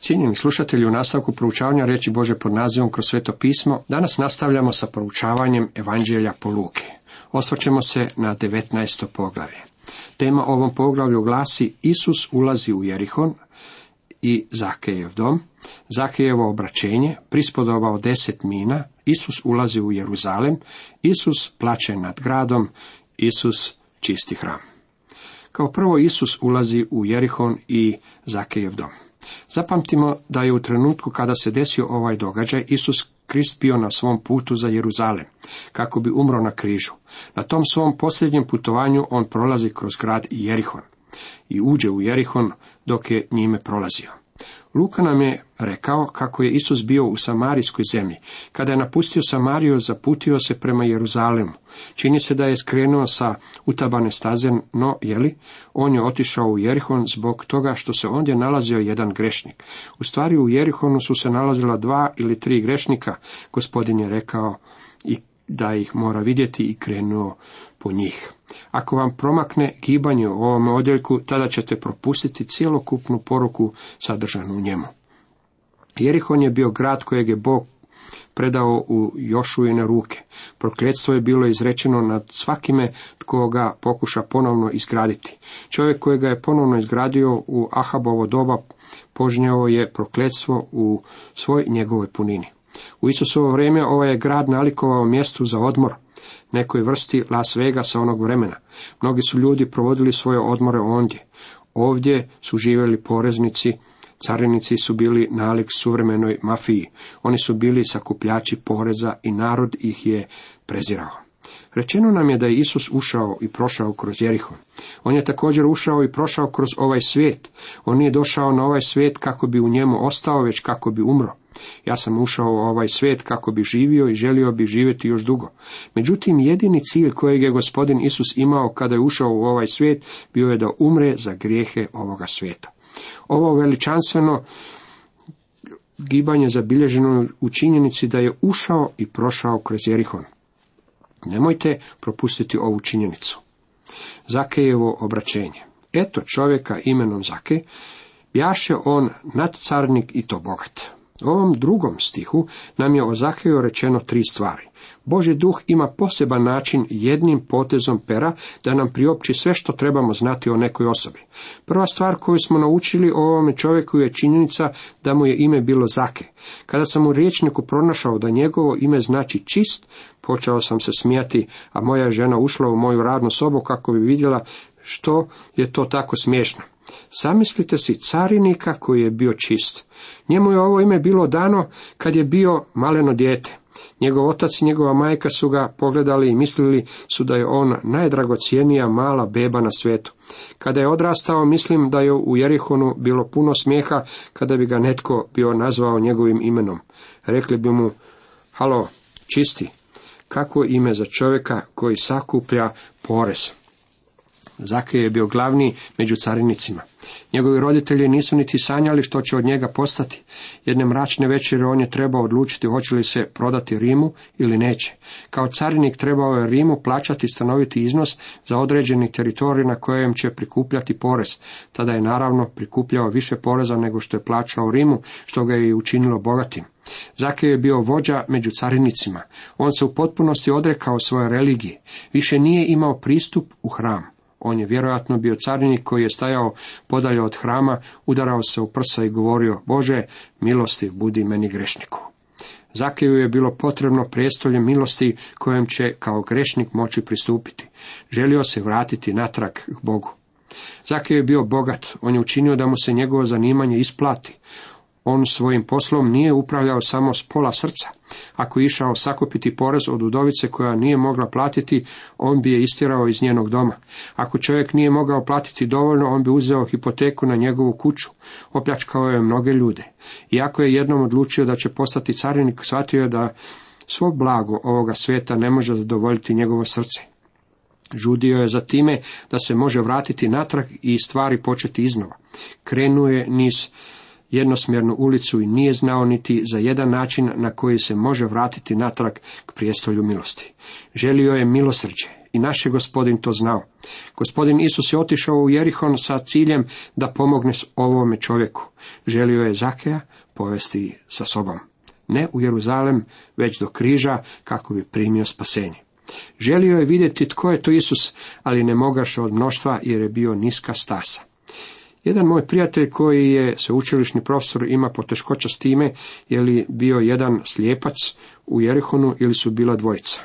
Cijenjeni slušatelji, u nastavku proučavanja reći Bože pod nazivom kroz sveto pismo, danas nastavljamo sa proučavanjem Evanđelja po Luke. Osvrćemo se na 19. poglavlje. Tema ovom poglavlju glasi Isus ulazi u Jerihon i Zakejev dom, Zakejevo obraćenje, prispodoba od deset mina, Isus ulazi u Jeruzalem, Isus plaće nad gradom, Isus čisti hram. Kao prvo Isus ulazi u Jerihon i Zakejev dom. Zapamtimo da je u trenutku kada se desio ovaj događaj Isus Krist bio na svom putu za Jeruzalem, kako bi umro na križu. Na tom svom posljednjem putovanju on prolazi kroz grad Jerihon i uđe u Jerihon dok je njime prolazio. Luka nam je rekao kako je Isus bio u Samarijskoj zemlji. Kada je napustio Samariju, zaputio se prema Jeruzalemu. Čini se da je skrenuo sa utabane staze, no, jeli, on je otišao u Jerihon zbog toga što se ondje nalazio jedan grešnik. U stvari u Jerihonu su se nalazila dva ili tri grešnika, gospodin je rekao i da ih mora vidjeti i krenuo po njih. Ako vam promakne gibanje u ovom odjeljku, tada ćete propustiti cjelokupnu poruku sadržanu u njemu. Jerihon je bio grad kojeg je Bog predao u Jošujine ruke. Prokljetstvo je bilo izrečeno nad svakime tko ga pokuša ponovno izgraditi. Čovjek kojega je ponovno izgradio u Ahabovo doba požnjao je prokletstvo u svoj njegovoj punini. U Isusovo vrijeme ovaj je grad nalikovao mjestu za odmor, nekoj vrsti Las Vegasa onog vremena. Mnogi su ljudi provodili svoje odmore ondje. Ovdje su živjeli poreznici, carinici su bili nalik suvremenoj mafiji. Oni su bili sakupljači poreza i narod ih je prezirao. Rečeno nam je da je Isus ušao i prošao kroz Jerihon. On je također ušao i prošao kroz ovaj svijet. On nije došao na ovaj svijet kako bi u njemu ostao, već kako bi umro. Ja sam ušao u ovaj svijet kako bi živio i želio bi živjeti još dugo. Međutim, jedini cilj kojeg je gospodin Isus imao kada je ušao u ovaj svijet bio je da umre za grijehe ovoga svijeta. Ovo veličanstveno gibanje zabilježeno u činjenici da je ušao i prošao kroz Jerihon. Nemojte propustiti ovu činjenicu. Zakejevo obraćenje. Eto čovjeka imenom Zake, bjaše on nadcarnik i to bogat. U ovom drugom stihu nam je o Zakeju rečeno tri stvari. Boži duh ima poseban način jednim potezom pera da nam priopći sve što trebamo znati o nekoj osobi. Prva stvar koju smo naučili o ovome čovjeku je činjenica da mu je ime bilo Zake. Kada sam u riječniku pronašao da njegovo ime znači čist, počeo sam se smijati, a moja žena ušla u moju radnu sobu kako bi vidjela što je to tako smiješno. Zamislite si carinika koji je bio čist. Njemu je ovo ime bilo dano kad je bio maleno dijete. Njegov otac i njegova majka su ga pogledali i mislili su da je on najdragocijenija mala beba na svijetu. Kada je odrastao, mislim da je u Jerihonu bilo puno smijeha kada bi ga netko bio nazvao njegovim imenom. Rekli bi mu, halo, čisti, kako ime za čovjeka koji sakuplja porez. Zake je bio glavni među carinicima. Njegovi roditelji nisu niti sanjali što će od njega postati. Jedne mračne večere on je trebao odlučiti hoće li se prodati Rimu ili neće. Kao carinik trebao je Rimu plaćati stanoviti iznos za određeni teritorij na kojem će prikupljati porez. Tada je naravno prikupljao više poreza nego što je plaćao Rimu, što ga je i učinilo bogatim. Zake je bio vođa među carinicima. On se u potpunosti odrekao svoje religije. Više nije imao pristup u hram. On je vjerojatno bio carinik koji je stajao podalje od hrama, udarao se u prsa i govorio, Bože, milosti budi meni grešniku. Zakeju je bilo potrebno prijestolje milosti kojem će kao grešnik moći pristupiti. Želio se vratiti natrag k Bogu. Zakej je bio bogat, on je učinio da mu se njegovo zanimanje isplati. On svojim poslom nije upravljao samo s pola srca. Ako je išao sakupiti porez od udovice koja nije mogla platiti, on bi je istjerao iz njenog doma. Ako čovjek nije mogao platiti dovoljno, on bi uzeo hipoteku na njegovu kuću. Opljačkao je mnoge ljude. Iako je jednom odlučio da će postati carinik, shvatio je da svo blago ovoga svijeta ne može zadovoljiti njegovo srce. Žudio je za time da se može vratiti natrag i stvari početi iznova. Krenuo je niz jednosmjernu ulicu i nije znao niti za jedan način na koji se može vratiti natrag k prijestolju milosti. Želio je milosrđe i naš je gospodin to znao. Gospodin Isus je otišao u Jerihon sa ciljem da pomogne ovome čovjeku. Želio je Zakeja povesti sa sobom. Ne u Jeruzalem, već do križa kako bi primio spasenje. Želio je vidjeti tko je to Isus, ali ne mogaše od mnoštva jer je bio niska stasa. Jedan moj prijatelj koji je sveučilišni profesor ima poteškoća s time je li bio jedan slijepac u Jerihonu ili su bila dvojica.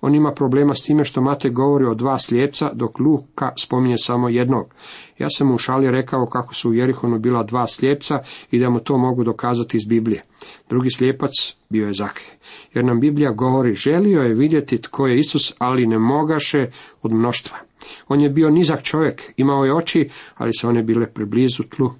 On ima problema s time što Mate govori o dva slijepca, dok Luka spominje samo jednog. Ja sam mu u šali rekao kako su u Jerihonu bila dva slijepca i da mu to mogu dokazati iz Biblije. Drugi slijepac bio je Zake. Jer nam Biblija govori, želio je vidjeti tko je Isus, ali ne mogaše od mnoštva. On je bio nizak čovjek, imao je oči, ali se one bile preblizu tlu.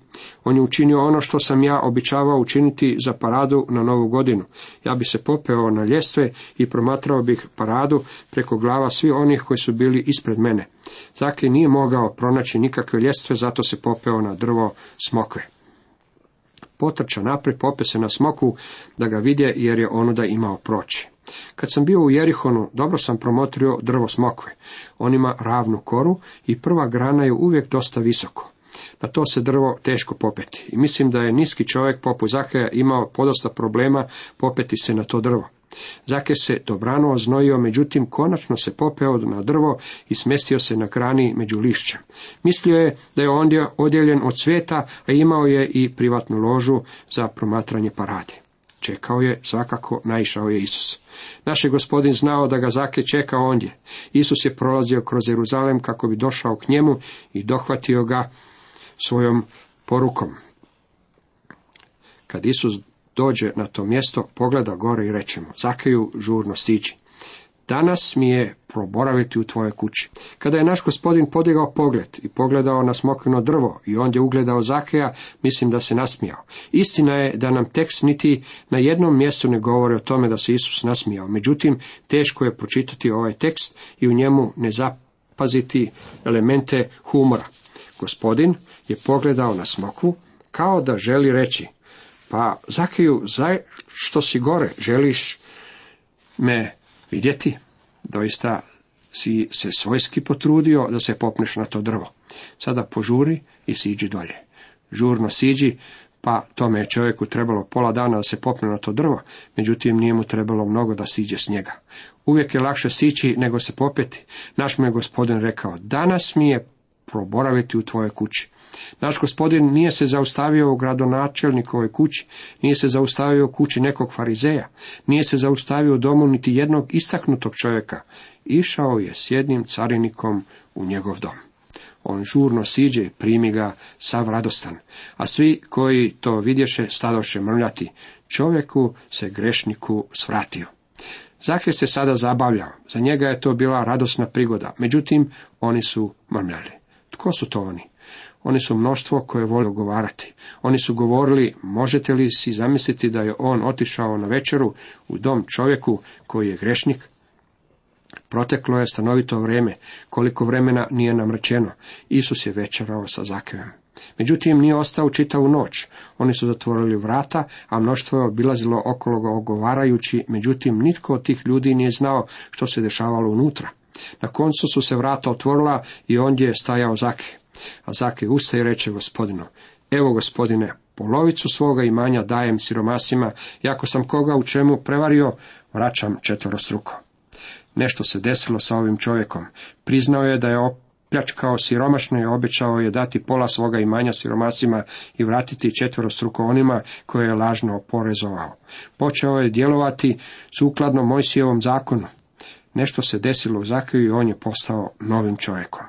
On je učinio ono što sam ja običavao učiniti za paradu na novu godinu. Ja bi se popeo na ljestve i promatrao bih paradu preko glava svih onih koji su bili ispred mene. Zaki nije mogao pronaći nikakve ljestve, zato se popeo na drvo smokve. Potrča naprijed, pope se na smoku da ga vidje jer je onuda imao proći. Kad sam bio u Jerihonu, dobro sam promotrio drvo smokve. On ima ravnu koru i prva grana je uvijek dosta visoko. Na to se drvo teško popeti. I mislim da je niski čovjek poput Zakeja imao podosta problema popeti se na to drvo. Zake se dobrano oznojio, međutim konačno se popeo na drvo i smestio se na krani među lišćem. Mislio je da je ondje odjeljen od svijeta, a imao je i privatnu ložu za promatranje parade. Čekao je, svakako naišao je Isus. Naš je gospodin znao da ga Zake čeka ondje. Isus je prolazio kroz Jeruzalem kako bi došao k njemu i dohvatio ga svojom porukom. Kad Isus dođe na to mjesto, pogleda gore i reče mu, Zakeju žurno stići. Danas mi je proboraviti u tvojoj kući. Kada je naš gospodin podigao pogled i pogledao na smokrino drvo i ondje ugledao Zakeja, mislim da se nasmijao. Istina je da nam tekst niti na jednom mjestu ne govori o tome da se Isus nasmijao. Međutim, teško je pročitati ovaj tekst i u njemu ne zapaziti elemente humora. Gospodin je pogledao na smokvu kao da želi reći, pa Zakiju, što si gore, želiš me vidjeti? Doista si se svojski potrudio da se popneš na to drvo. Sada požuri i siđi dolje. Žurno siđi, pa tome je čovjeku trebalo pola dana da se popne na to drvo, međutim nije mu trebalo mnogo da siđe s njega. Uvijek je lakše sići nego se popeti. Naš mu je gospodin rekao, danas mi je proboraviti u tvojoj kući. Naš gospodin nije se zaustavio u gradonačelnikovoj kući, nije se zaustavio u kući nekog farizeja, nije se zaustavio u domu niti jednog istaknutog čovjeka. Išao je s jednim carinikom u njegov dom. On žurno siđe i primi ga sav radostan, a svi koji to vidješe stadoše mrljati. Čovjeku se grešniku svratio. Zahir se sada zabavljao, za njega je to bila radosna prigoda, međutim oni su mrmljali. Tko su to oni? Oni su mnoštvo koje vole govarati. Oni su govorili, možete li si zamisliti da je on otišao na večeru u dom čovjeku koji je grešnik? Proteklo je stanovito vrijeme, koliko vremena nije nam rečeno. Isus je večerao sa Zakevem. Međutim, nije ostao čitavu noć. Oni su zatvorili vrata, a mnoštvo je obilazilo okolo ga ogovarajući, međutim, nitko od tih ljudi nije znao što se dešavalo unutra. Na koncu su se vrata otvorila i ondje je stajao Zake. A Zake ustaje i reče gospodinu, evo gospodine, polovicu svoga imanja dajem siromasima, i ako sam koga u čemu prevario, vraćam četvorostruko. Nešto se desilo sa ovim čovjekom. Priznao je da je opljačkao siromašno i obećao je dati pola svoga imanja siromasima i vratiti četvorostruko onima koje je lažno oporezovao. Počeo je djelovati sukladno Mojsijevom zakonu. Nešto se desilo u Zakiju i on je postao novim čovjekom.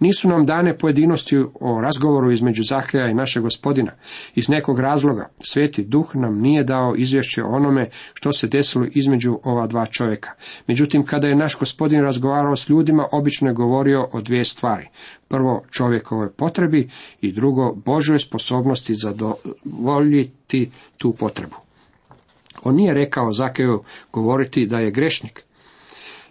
Nisu nam dane pojedinosti o razgovoru između Zakeja i našeg gospodina. Iz nekog razloga Sveti Duh nam nije dao izvješće o onome što se desilo između ova dva čovjeka. Međutim, kada je naš gospodin razgovarao s ljudima, obično je govorio o dvije stvari. Prvo, čovjekovoj potrebi i drugo, Božoj sposobnosti zadovoljiti tu potrebu. On nije rekao Zakeju govoriti da je grešnik,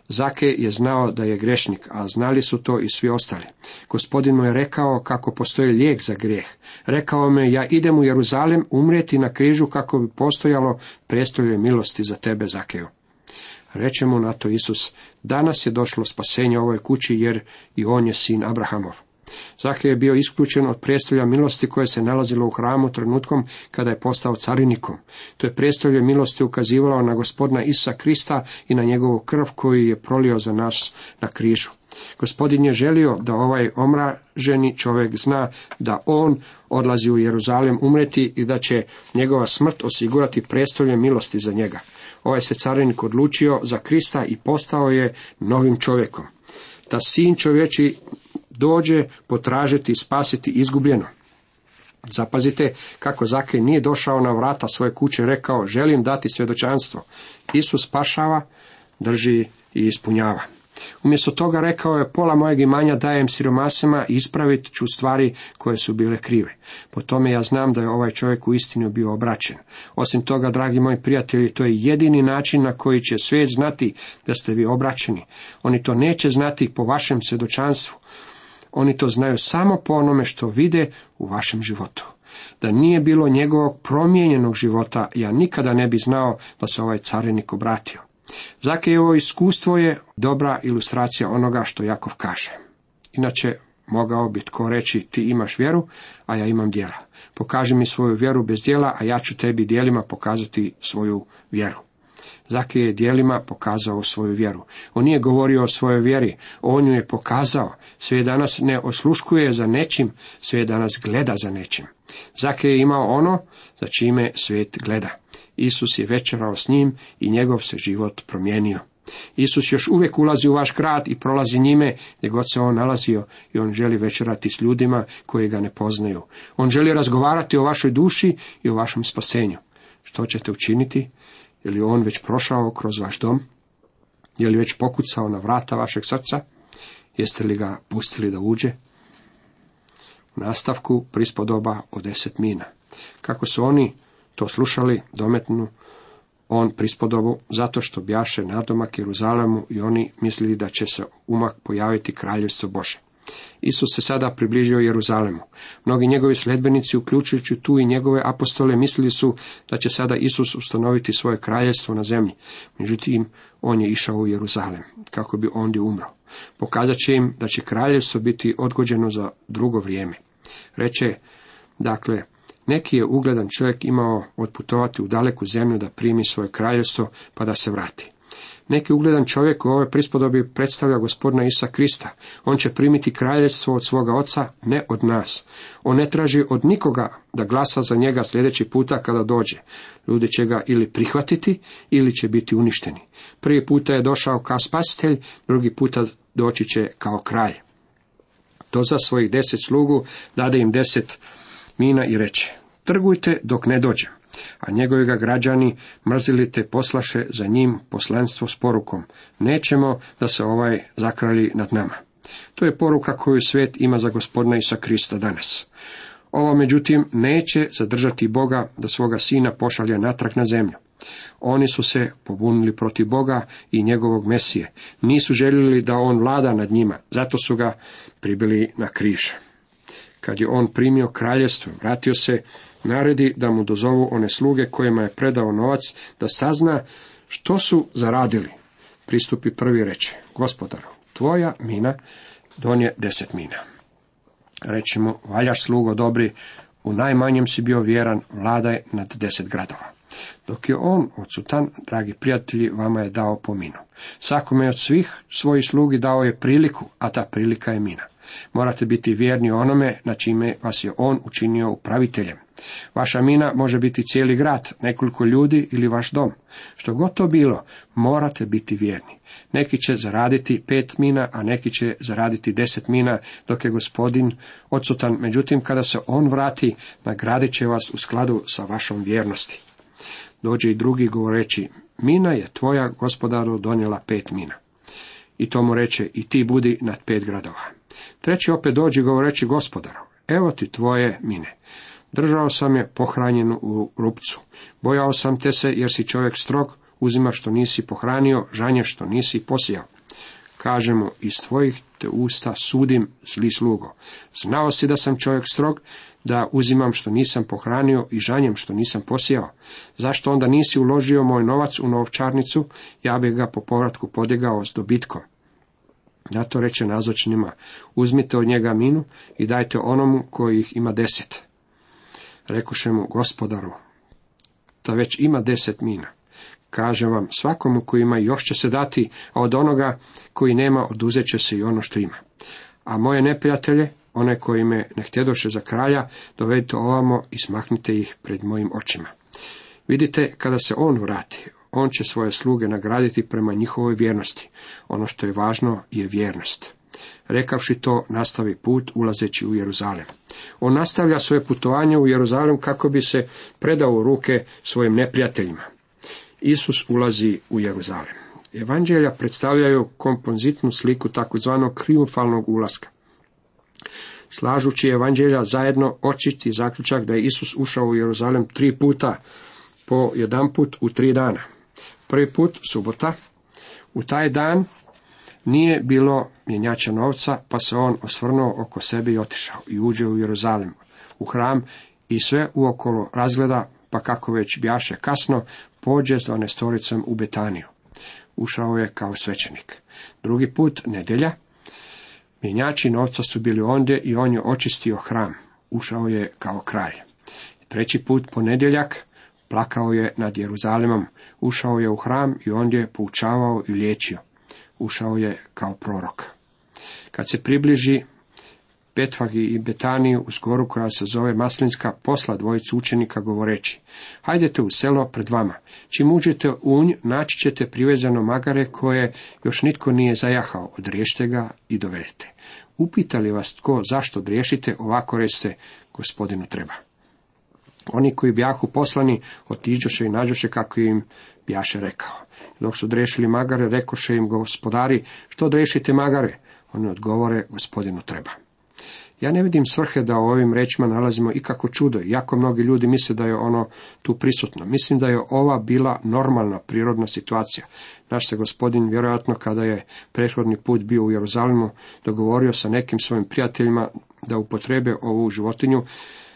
Zake je znao da je grešnik, a znali su to i svi ostali. Gospodin mu je rekao kako postoji lijek za grijeh. Rekao me, ja idem u Jeruzalem umrijeti na križu kako bi postojalo prestolje milosti za tebe, Zakeju. Reče mu na to Isus, danas je došlo spasenje ovoj kući jer i on je sin Abrahamov. Zahej je bio isključen od prijestolja milosti koje se nalazilo u hramu trenutkom kada je postao carinikom. To je prijestolje milosti ukazivalo na gospodina Isa Krista i na njegovu krv koju je prolio za nas na križu. Gospodin je želio da ovaj omraženi čovjek zna da on odlazi u Jeruzalem umreti i da će njegova smrt osigurati prestolje milosti za njega. Ovaj se carinik odlučio za Krista i postao je novim čovjekom. Da sin čovječi dođe potražiti i spasiti izgubljeno. Zapazite kako Zakej nije došao na vrata svoje kuće i rekao želim dati svjedočanstvo. Isus spašava, drži i ispunjava. Umjesto toga rekao je pola mojeg imanja dajem siromasima i ispravit ću stvari koje su bile krive. Po tome ja znam da je ovaj čovjek u istinu bio obraćen. Osim toga, dragi moji prijatelji, to je jedini način na koji će svijet znati da ste vi obraćeni. Oni to neće znati po vašem svjedočanstvu. Oni to znaju samo po onome što vide u vašem životu. Da nije bilo njegovog promijenjenog života, ja nikada ne bi znao da se ovaj carinik obratio. Zakejevo iskustvo je dobra ilustracija onoga što Jakov kaže. Inače, mogao bi tko reći ti imaš vjeru, a ja imam djela. Pokaži mi svoju vjeru bez djela, a ja ću tebi djelima pokazati svoju vjeru. Zake je dijelima pokazao svoju vjeru. On nije govorio o svojoj vjeri, on ju je pokazao. Sve danas ne osluškuje za nečim, sve danas gleda za nečim. Zake je imao ono za čime svijet gleda. Isus je večerao s njim i njegov se život promijenio. Isus još uvijek ulazi u vaš grad i prolazi njime gdje god se on nalazio i on želi večerati s ljudima koji ga ne poznaju. On želi razgovarati o vašoj duši i o vašem spasenju. Što ćete učiniti? Je li on već prošao kroz vaš dom? Je li već pokucao na vrata vašeg srca? Jeste li ga pustili da uđe? U nastavku prispodoba o deset mina. Kako su oni to slušali, dometnu on prispodobu, zato što bjaše nadomak Jeruzalemu i oni mislili da će se umak pojaviti kraljevstvo Bože. Isus se sada približio Jeruzalemu. Mnogi njegovi sljedbenici, uključujući tu i njegove apostole, mislili su da će sada Isus ustanoviti svoje kraljevstvo na zemlji. Međutim, on je išao u Jeruzalem, kako bi ondje umro. Pokazat će im da će kraljevstvo biti odgođeno za drugo vrijeme. Reče, dakle, neki je ugledan čovjek imao otputovati u daleku zemlju da primi svoje kraljevstvo pa da se vrati. Neki ugledan čovjek u ovoj prispodobi predstavlja gospodina Isa Krista. On će primiti kraljevstvo od svoga oca, ne od nas. On ne traži od nikoga da glasa za njega sljedeći puta kada dođe. Ljudi će ga ili prihvatiti ili će biti uništeni. Prvi puta je došao kao spasitelj, drugi puta doći će kao kralj. To za svojih deset slugu dade im deset mina i reče, trgujte dok ne dođem a njegovi ga građani mrzili te poslaše za njim poslanstvo s porukom, nećemo da se ovaj zakralji nad nama. To je poruka koju svijet ima za gospodina Isa Krista danas. Ovo međutim neće zadržati Boga da svoga sina pošalje natrag na zemlju. Oni su se pobunili protiv Boga i njegovog Mesije. Nisu željeli da on vlada nad njima, zato su ga pribili na križ. Kad je on primio kraljevstvo, vratio se naredi da mu dozovu one sluge kojima je predao novac, da sazna što su zaradili. Pristupi prvi reče, gospodaru, tvoja mina donje deset mina. Rećemo, valjaš slugo dobri, u najmanjem si bio vjeran, vladaj nad deset gradova. Dok je on odsutan, dragi prijatelji, vama je dao pominu. Svakome od svih svojih slugi dao je priliku, a ta prilika je mina. Morate biti vjerni onome na čime vas je on učinio upraviteljem. Vaša mina može biti cijeli grad, nekoliko ljudi ili vaš dom. Što god to bilo, morate biti vjerni. Neki će zaraditi pet mina, a neki će zaraditi deset mina, dok je gospodin odsutan. Međutim, kada se on vrati, nagradit će vas u skladu sa vašom vjernosti. Dođe i drugi govoreći, mina je tvoja gospodaru donijela pet mina. I to mu reče, i ti budi nad pet gradova. Treći opet dođe govoreći gospodaru, evo ti tvoje mine. Držao sam je pohranjenu u rupcu. Bojao sam te se jer si čovjek strog, uzima što nisi pohranio, žanje što nisi posijao. Kažemo, iz tvojih te usta sudim zli slugo. Znao si da sam čovjek strog, da uzimam što nisam pohranio i žanjem što nisam posijao. Zašto onda nisi uložio moj novac u novčarnicu, ja bih ga po povratku podigao s dobitkom. Na to reče nazočnima, uzmite od njega minu i dajte onomu koji ih ima deset. Rekuše mu, gospodaru, da već ima deset mina. Kažem vam, svakomu koji ima još će se dati, a od onoga koji nema oduzet će se i ono što ima. A moje neprijatelje, one koji me ne htjedoše za kralja, dovedite ovamo i smahnite ih pred mojim očima. Vidite, kada se on vrati, on će svoje sluge nagraditi prema njihovoj vjernosti. Ono što je važno je vjernost. Rekavši to, nastavi put ulazeći u Jeruzalem. On nastavlja svoje putovanje u Jeruzalem kako bi se predao u ruke svojim neprijateljima. Isus ulazi u Jeruzalem. Evanđelja predstavljaju kompozitnu sliku takozvanog krijumfalnog ulaska. Slažući evanđelja zajedno očiti zaključak da je Isus ušao u Jeruzalem tri puta, po jedan put u tri dana. Prvi put, subota, u taj dan nije bilo mjenjača novca, pa se on osvrnuo oko sebe i otišao i uđe u Jeruzalem, u hram i sve uokolo razgleda, pa kako već bjaše kasno, pođe s dvanestoricom u Betaniju. Ušao je kao svećenik. Drugi put, nedjelja, mjenjači novca su bili ondje i on je očistio hram. Ušao je kao kralj. Treći put, ponedjeljak, plakao je nad Jeruzalemom, ušao je u hram i ondje poučavao i liječio. Ušao je kao prorok. Kad se približi Betvagi i Betaniju u skoru koja se zove Maslinska, posla dvojicu učenika govoreći, hajdete u selo pred vama, čim uđete u naći ćete privezano magare koje još nitko nije zajahao, odriješite ga i dovedete. Upitali vas tko zašto driješite, ovako recite, gospodinu treba. Oni koji bjahu poslani, otiđoše i nađoše kako im bjaše rekao. Dok su drešili magare, rekoše im gospodari, što drešite magare? Oni odgovore, gospodinu treba. Ja ne vidim svrhe da u ovim rečima nalazimo ikako čudo, jako mnogi ljudi misle da je ono tu prisutno. Mislim da je ova bila normalna, prirodna situacija. Naš se gospodin, vjerojatno kada je prethodni put bio u Jeruzalemu, dogovorio sa nekim svojim prijateljima da upotrebe ovu životinju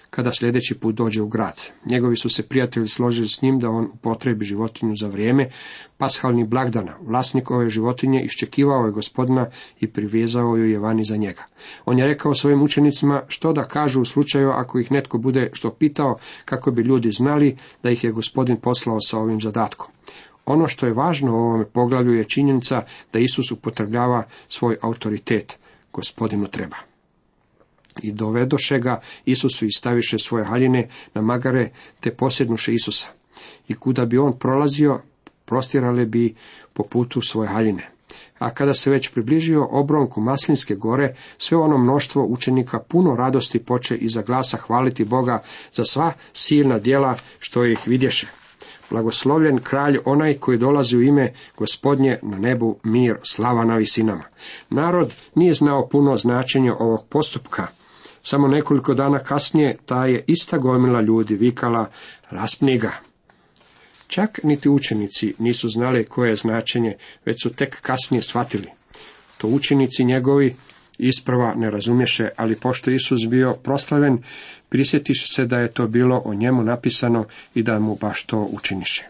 kada sljedeći put dođe u grad. Njegovi su se prijatelji složili s njim da on potrebi životinju za vrijeme pashalnih blagdana. Vlasnik ove životinje iščekivao je gospodina i privezao ju je vani za njega. On je rekao svojim učenicima što da kažu u slučaju ako ih netko bude što pitao kako bi ljudi znali da ih je gospodin poslao sa ovim zadatkom. Ono što je važno u ovome poglavlju je činjenica da Isus upotrebljava svoj autoritet. Gospodinu treba i dovedoše ga Isusu i staviše svoje haljine na magare, te posjednuše Isusa. I kuda bi on prolazio, prostirale bi po putu svoje haljine. A kada se već približio obronku Maslinske gore, sve ono mnoštvo učenika puno radosti poče iza glasa hvaliti Boga za sva silna djela što ih vidješe. Blagoslovljen kralj onaj koji dolazi u ime gospodnje na nebu mir, slava na visinama. Narod nije znao puno značenja ovog postupka, samo nekoliko dana kasnije ta je ista gomila ljudi vikala raspni ga. Čak niti učenici nisu znali koje je značenje, već su tek kasnije shvatili. To učenici njegovi isprava ne razumješe, ali pošto Isus bio proslaven, prisjetiše se da je to bilo o njemu napisano i da mu baš to učiniše.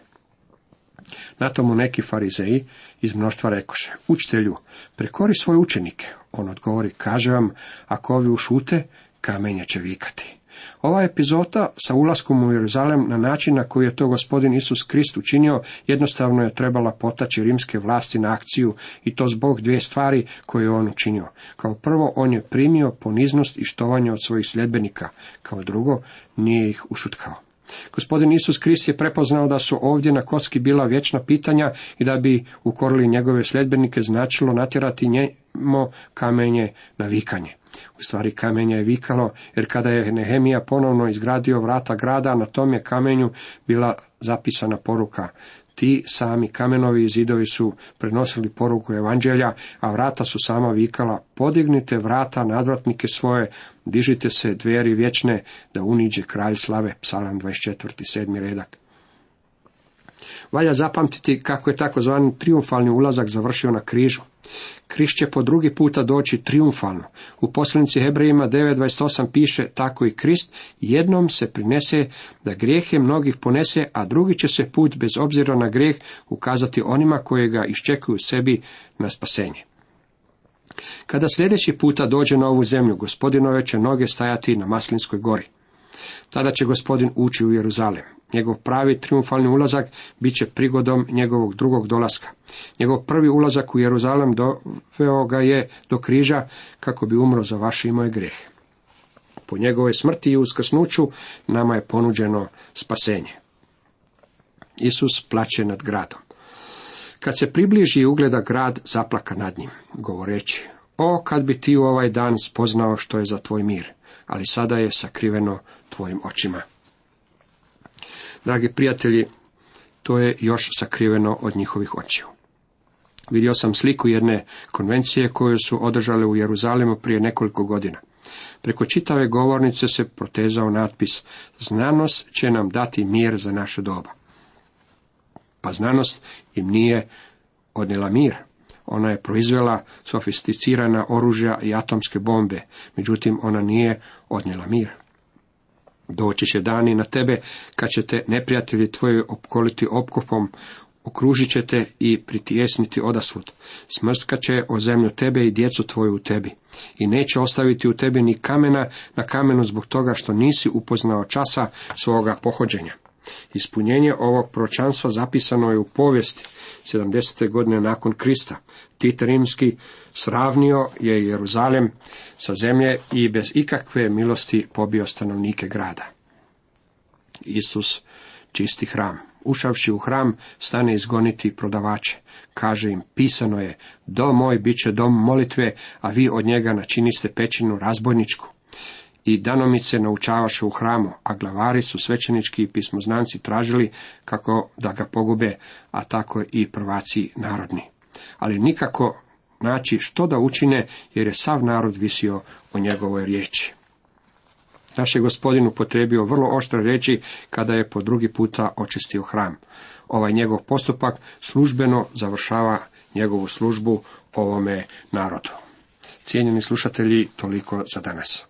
Na tomu neki farizeji iz mnoštva rekoše, učitelju, prekori svoje učenike. On odgovori, kaže vam, ako ovi ušute, kamenje će vikati. Ova epizoda sa ulaskom u Jeruzalem na način na koji je to gospodin Isus Krist učinio, jednostavno je trebala potaći rimske vlasti na akciju i to zbog dvije stvari koje je on učinio. Kao prvo, on je primio poniznost i štovanje od svojih sljedbenika. Kao drugo, nije ih ušutkao. Gospodin Isus Krist je prepoznao da su ovdje na koski bila vječna pitanja i da bi ukorili njegove sljedbenike značilo natjerati njemo kamenje na vikanje. U stvari kamenje je vikalo, jer kada je Nehemija ponovno izgradio vrata grada, na tom je kamenju bila zapisana poruka. Ti sami kamenovi zidovi su prenosili poruku evanđelja, a vrata su sama vikala, podignite vrata nadvratnike svoje, dižite se dveri vječne, da uniđe kralj slave, psalam 24. 7. redak. Valja zapamtiti kako je takozvani triumfalni ulazak završio na križu. Križ će po drugi puta doći triumfalno. U poslanici Hebrejima 9.28 piše tako i Krist jednom se prinese da grijehe mnogih ponese, a drugi će se put bez obzira na grijeh ukazati onima koji ga iščekuju sebi na spasenje. Kada sljedeći puta dođe na ovu zemlju, gospodinove će noge stajati na Maslinskoj gori. Tada će gospodin ući u Jeruzalem. Njegov pravi triumfalni ulazak bit će prigodom njegovog drugog dolaska. Njegov prvi ulazak u Jeruzalem doveo ga je do križa kako bi umro za vaše i moje grehe. Po njegove smrti i uskrsnuću nama je ponuđeno spasenje. Isus plaće nad gradom. Kad se približi i ugleda grad, zaplaka nad njim, govoreći, o, kad bi ti u ovaj dan spoznao što je za tvoj mir, ali sada je sakriveno tvojim očima. Dragi prijatelji, to je još sakriveno od njihovih očiju. Vidio sam sliku jedne konvencije koju su održale u Jeruzalemu prije nekoliko godina. Preko čitave govornice se protezao natpis Znanost će nam dati mir za naše doba. Pa znanost im nije odnijela mir. Ona je proizvela sofisticirana oružja i atomske bombe, međutim ona nije odnijela mir. Doći će dani na tebe kad će te neprijatelji tvoji opkoliti opkopom, okružit će te i pritijesniti odasvud. Smrstka će o zemlju tebe i djecu tvoju u tebi. I neće ostaviti u tebi ni kamena na kamenu zbog toga što nisi upoznao časa svoga pohođenja. Ispunjenje ovog proročanstva zapisano je u povijesti 70. godine nakon Krista. Tit Rimski sravnio je Jeruzalem sa zemlje i bez ikakve milosti pobio stanovnike grada. Isus čisti hram. Ušavši u hram, stane izgoniti prodavače. Kaže im, pisano je, dom moj bit će dom molitve, a vi od njega načiniste pećinu razbojničku i danomice naučavaše u hramu, a glavari su svećenički i pismoznanci tražili kako da ga pogube, a tako i prvaci narodni. Ali nikako naći što da učine, jer je sav narod visio o njegovoj riječi. Naš je gospodin upotrebio vrlo oštre reći kada je po drugi puta očistio hram. Ovaj njegov postupak službeno završava njegovu službu ovome narodu. Cijenjeni slušatelji, toliko za danas.